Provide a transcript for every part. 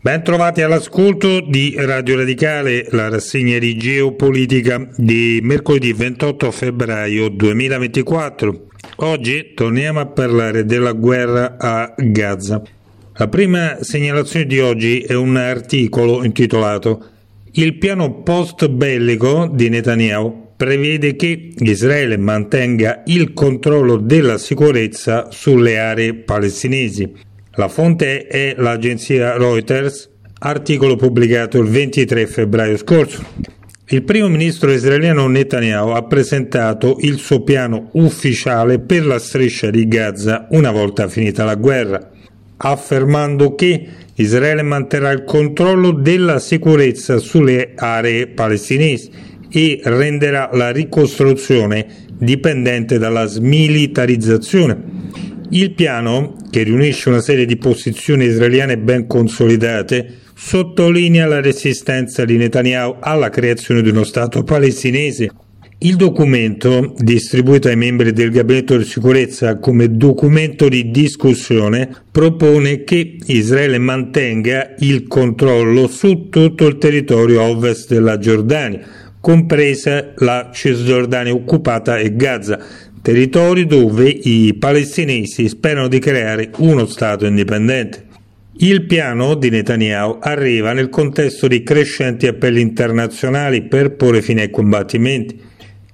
Ben trovati all'ascolto di Radio Radicale, la rassegna di geopolitica di mercoledì 28 febbraio 2024. Oggi torniamo a parlare della guerra a Gaza. La prima segnalazione di oggi è un articolo intitolato Il piano post bellico di Netanyahu prevede che Israele mantenga il controllo della sicurezza sulle aree palestinesi. La fonte è l'agenzia Reuters, articolo pubblicato il 23 febbraio scorso. Il primo ministro israeliano Netanyahu ha presentato il suo piano ufficiale per la striscia di Gaza una volta finita la guerra, affermando che Israele manterrà il controllo della sicurezza sulle aree palestinesi e renderà la ricostruzione dipendente dalla smilitarizzazione il piano, che riunisce una serie di posizioni israeliane ben consolidate, sottolinea la resistenza di Netanyahu alla creazione di uno Stato palestinese. Il documento, distribuito ai membri del Gabinetto di sicurezza come documento di discussione, propone che Israele mantenga il controllo su tutto il territorio ovest della Giordania, compresa la Cisgiordania occupata e Gaza, territori dove i palestinesi sperano di creare uno Stato indipendente. Il piano di Netanyahu arriva nel contesto di crescenti appelli internazionali per porre fine ai combattimenti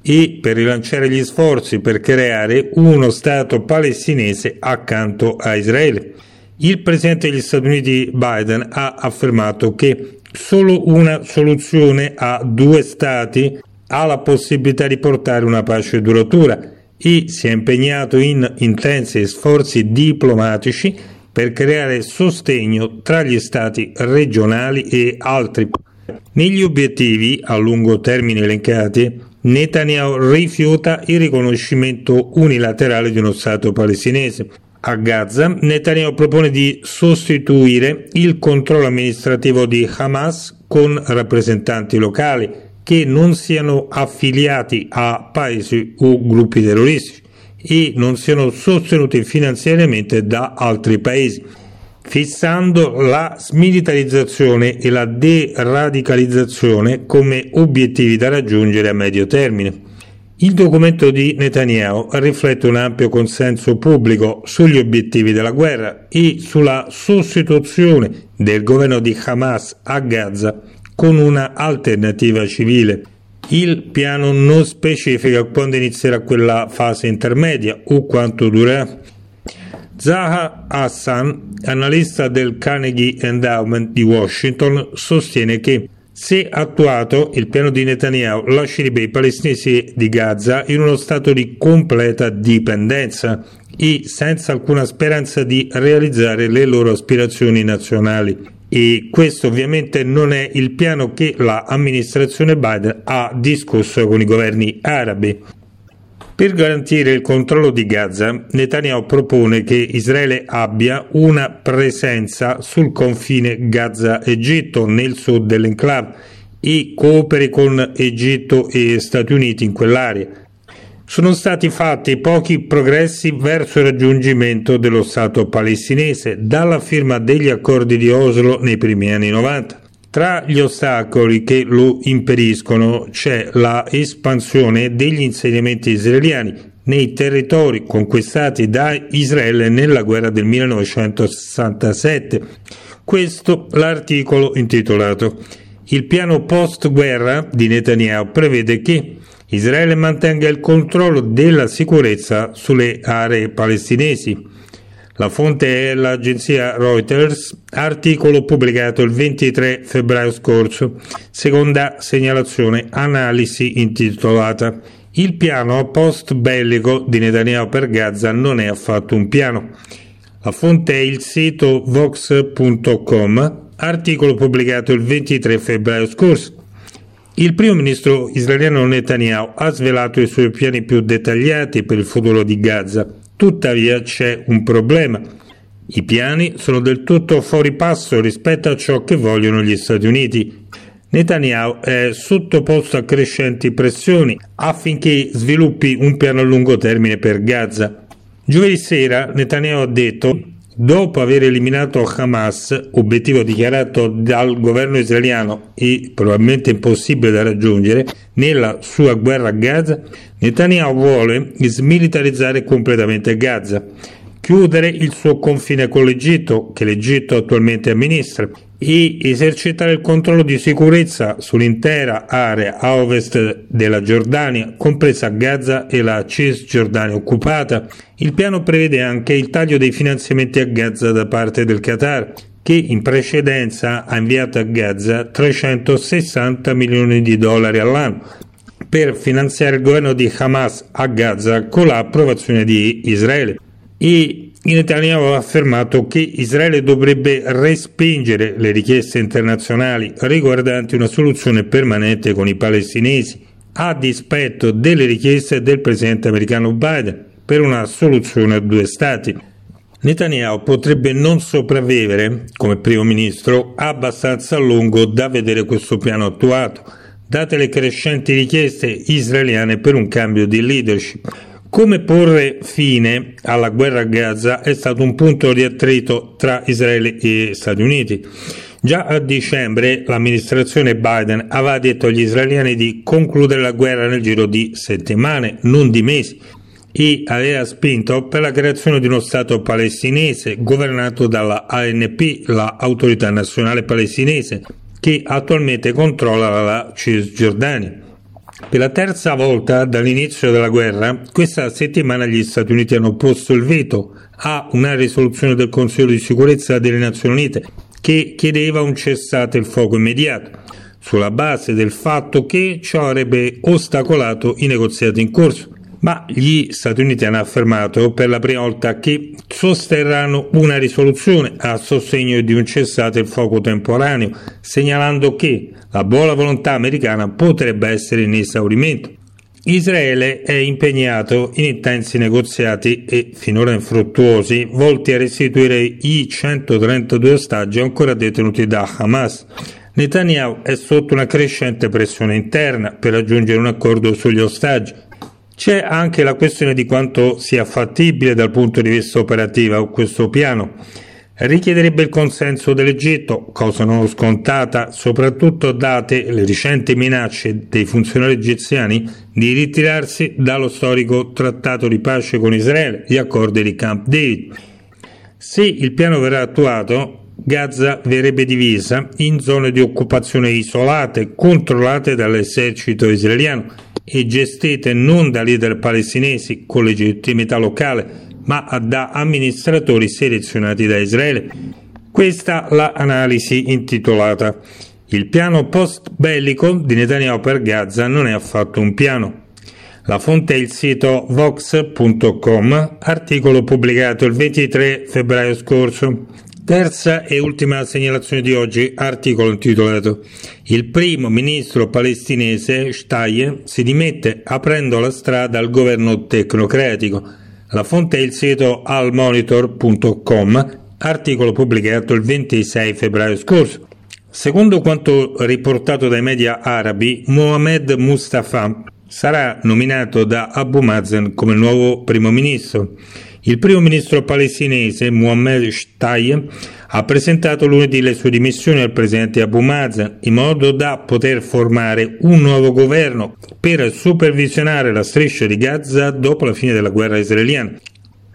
e per rilanciare gli sforzi per creare uno Stato palestinese accanto a Israele. Il presidente degli Stati Uniti Biden ha affermato che solo una soluzione a due Stati ha la possibilità di portare una pace duratura e si è impegnato in intensi sforzi diplomatici per creare sostegno tra gli stati regionali e altri. Negli obiettivi a lungo termine elencati, Netanyahu rifiuta il riconoscimento unilaterale di uno Stato palestinese. A Gaza, Netanyahu propone di sostituire il controllo amministrativo di Hamas con rappresentanti locali che non siano affiliati a paesi o gruppi terroristici e non siano sostenuti finanziariamente da altri paesi, fissando la smilitarizzazione e la deradicalizzazione come obiettivi da raggiungere a medio termine. Il documento di Netanyahu riflette un ampio consenso pubblico sugli obiettivi della guerra e sulla sostituzione del governo di Hamas a Gaza con una alternativa civile. Il piano non specifica quando inizierà quella fase intermedia o quanto durerà. Zaha Hassan, analista del Carnegie Endowment di Washington, sostiene che se attuato, il piano di Netanyahu lascerebbe i palestinesi di Gaza in uno stato di completa dipendenza e senza alcuna speranza di realizzare le loro aspirazioni nazionali e questo ovviamente non è il piano che l'amministrazione Biden ha discusso con i governi arabi. Per garantire il controllo di Gaza, Netanyahu propone che Israele abbia una presenza sul confine Gaza-Egitto nel sud dell'enclave e cooperi con Egitto e Stati Uniti in quell'area sono stati fatti pochi progressi verso il raggiungimento dello Stato palestinese dalla firma degli accordi di Oslo nei primi anni 90. Tra gli ostacoli che lo impediscono c'è la espansione degli insediamenti israeliani nei territori conquistati da Israele nella guerra del 1967. Questo l'articolo intitolato Il piano post-guerra di Netanyahu prevede che Israele mantenga il controllo della sicurezza sulle aree palestinesi. La fonte è l'agenzia Reuters, articolo pubblicato il 23 febbraio scorso, seconda segnalazione, analisi intitolata Il piano post bellico di Netanyahu per Gaza non è affatto un piano. La fonte è il sito vox.com, articolo pubblicato il 23 febbraio scorso. Il primo ministro israeliano Netanyahu ha svelato i suoi piani più dettagliati per il futuro di Gaza. Tuttavia c'è un problema. I piani sono del tutto fuori passo rispetto a ciò che vogliono gli Stati Uniti. Netanyahu è sottoposto a crescenti pressioni affinché sviluppi un piano a lungo termine per Gaza. Giovedì sera Netanyahu ha detto Dopo aver eliminato Hamas, obiettivo dichiarato dal governo israeliano e probabilmente impossibile da raggiungere, nella sua guerra a Gaza, Netanyahu vuole smilitarizzare completamente Gaza, chiudere il suo confine con l'Egitto, che l'Egitto attualmente amministra, e esercitare il controllo di sicurezza sull'intera area a ovest della Giordania, compresa Gaza e la Cisgiordania occupata. Il piano prevede anche il taglio dei finanziamenti a Gaza da parte del Qatar, che in precedenza ha inviato a Gaza 360 milioni di dollari all'anno per finanziare il governo di Hamas a Gaza con l'approvazione di Israele. E Netanyahu ha affermato che Israele dovrebbe respingere le richieste internazionali riguardanti una soluzione permanente con i palestinesi, a dispetto delle richieste del presidente americano Biden per una soluzione a due stati. Netanyahu potrebbe non sopravvivere come primo ministro abbastanza a lungo da vedere questo piano attuato, date le crescenti richieste israeliane per un cambio di leadership. Come porre fine alla guerra a Gaza è stato un punto di attrito tra Israele e Stati Uniti. Già a dicembre l'amministrazione Biden aveva detto agli israeliani di concludere la guerra nel giro di settimane, non di mesi, e aveva spinto per la creazione di uno Stato palestinese governato dalla ANP, l'Autorità Nazionale Palestinese, che attualmente controlla la Cisgiordania. Per la terza volta dall'inizio della guerra, questa settimana gli Stati Uniti hanno posto il veto a una risoluzione del Consiglio di sicurezza delle Nazioni Unite che chiedeva un cessate il fuoco immediato, sulla base del fatto che ciò avrebbe ostacolato i negoziati in corso ma gli Stati Uniti hanno affermato per la prima volta che sosterranno una risoluzione a sostegno di un cessate il fuoco temporaneo, segnalando che la buona volontà americana potrebbe essere in esaurimento. Israele è impegnato in intensi negoziati e finora infruttuosi volti a restituire i 132 ostaggi ancora detenuti da Hamas. Netanyahu è sotto una crescente pressione interna per raggiungere un accordo sugli ostaggi c'è anche la questione di quanto sia fattibile dal punto di vista operativo questo piano. Richiederebbe il consenso dell'Egitto, cosa non scontata, soprattutto date le recenti minacce dei funzionari egiziani di ritirarsi dallo storico trattato di pace con Israele, gli accordi di Camp David. Se il piano verrà attuato, Gaza verrebbe divisa in zone di occupazione isolate, controllate dall'esercito israeliano e gestite non da leader palestinesi con legittimità locale, ma da amministratori selezionati da Israele. Questa l'analisi intitolata Il piano post bellico di Netanyahu per Gaza non è affatto un piano. La fonte è il sito vox.com, articolo pubblicato il 23 febbraio scorso. Terza e ultima segnalazione di oggi, articolo intitolato Il primo ministro palestinese Shtaye si dimette aprendo la strada al governo tecnocratico. La fonte è il sito almonitor.com, articolo pubblicato il 26 febbraio scorso. Secondo quanto riportato dai media arabi, Mohamed Mustafa sarà nominato da Abu Mazen come nuovo primo ministro. Il primo ministro palestinese Mohammed Shtaye ha presentato lunedì le sue dimissioni al presidente Abu Mazen in modo da poter formare un nuovo governo per supervisionare la striscia di Gaza dopo la fine della guerra israeliana.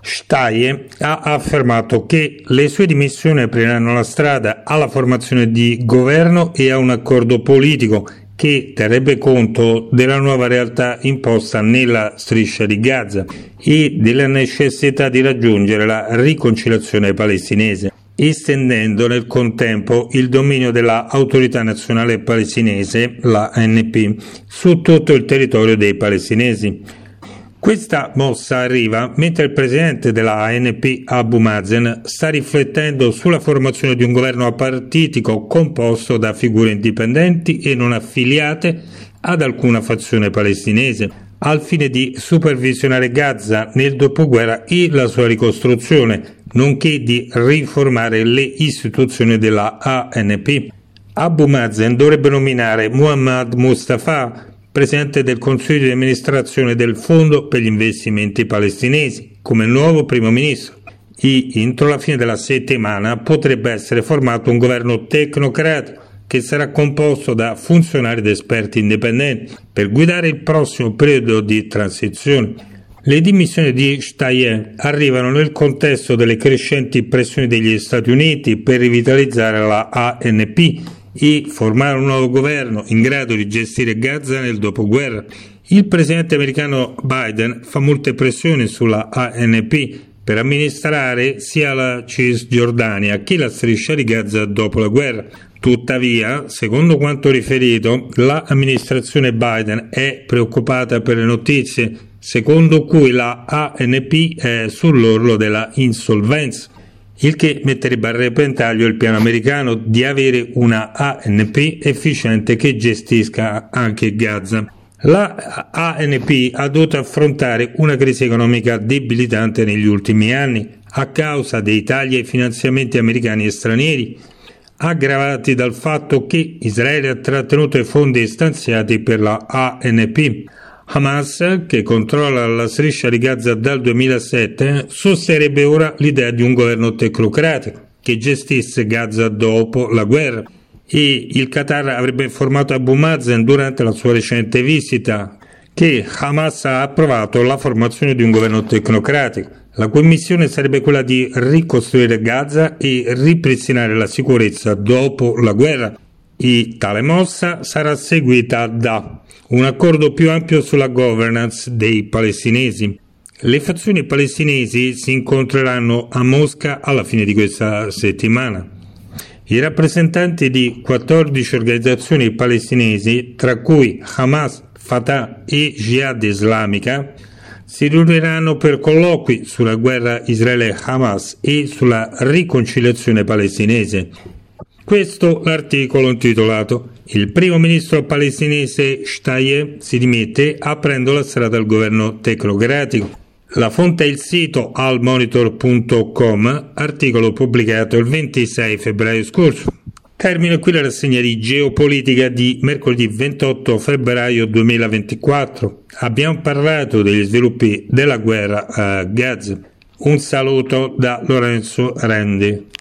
Shtaye ha affermato che le sue dimissioni apriranno la strada alla formazione di governo e a un accordo politico che terrebbe conto della nuova realtà imposta nella striscia di Gaza e della necessità di raggiungere la riconciliazione palestinese, estendendo nel contempo il dominio dell'autorità nazionale palestinese, la ANP, su tutto il territorio dei palestinesi. Questa mossa arriva mentre il presidente della ANP Abu Mazen sta riflettendo sulla formazione di un governo apartitico composto da figure indipendenti e non affiliate ad alcuna fazione palestinese, al fine di supervisionare Gaza nel dopoguerra e la sua ricostruzione, nonché di riformare le istituzioni della ANP. Abu Mazen dovrebbe nominare Muhammad Mustafa presidente del Consiglio di amministrazione del Fondo per gli investimenti palestinesi, come nuovo primo ministro, e entro la fine della settimana potrebbe essere formato un governo tecnocratico che sarà composto da funzionari ed esperti indipendenti per guidare il prossimo periodo di transizione. Le dimissioni di Steyer arrivano nel contesto delle crescenti pressioni degli Stati Uniti per rivitalizzare la ANP e formare un nuovo governo in grado di gestire Gaza nel dopoguerra. Il presidente americano Biden fa molte pressioni sulla ANP per amministrare sia la Cisgiordania che la striscia di Gaza dopo la guerra. Tuttavia, secondo quanto riferito, l'amministrazione Biden è preoccupata per le notizie secondo cui la ANP è sull'orlo della insolvenza, il che metterebbe a repentaglio il piano americano di avere una ANP efficiente che gestisca anche Gaza. La ANP ha dovuto affrontare una crisi economica debilitante negli ultimi anni a causa dei tagli ai finanziamenti americani e stranieri, aggravati dal fatto che Israele ha trattenuto i fondi stanziati per la ANP. Hamas, che controlla la striscia di Gaza dal 2007, sosterrebbe ora l'idea di un governo tecnocratico che gestisse Gaza dopo la guerra e il Qatar avrebbe informato Abu Mazen durante la sua recente visita che Hamas ha approvato la formazione di un governo tecnocratico, la cui missione sarebbe quella di ricostruire Gaza e ripristinare la sicurezza dopo la guerra. E tale mossa sarà seguita da un accordo più ampio sulla governance dei palestinesi. Le fazioni palestinesi si incontreranno a Mosca alla fine di questa settimana. I rappresentanti di 14 organizzazioni palestinesi, tra cui Hamas, Fatah e Jihad Islamica, si riuniranno per colloqui sulla guerra Israele-Hamas e sulla riconciliazione palestinese. Questo l'articolo intitolato Il primo ministro palestinese Shtaye si dimette aprendo la strada al governo tecnocratico. La fonte è il sito almonitor.com, articolo pubblicato il 26 febbraio scorso. Termina qui la rassegna di geopolitica di mercoledì 28 febbraio 2024. Abbiamo parlato degli sviluppi della guerra a Gaza. Un saluto da Lorenzo Rendi.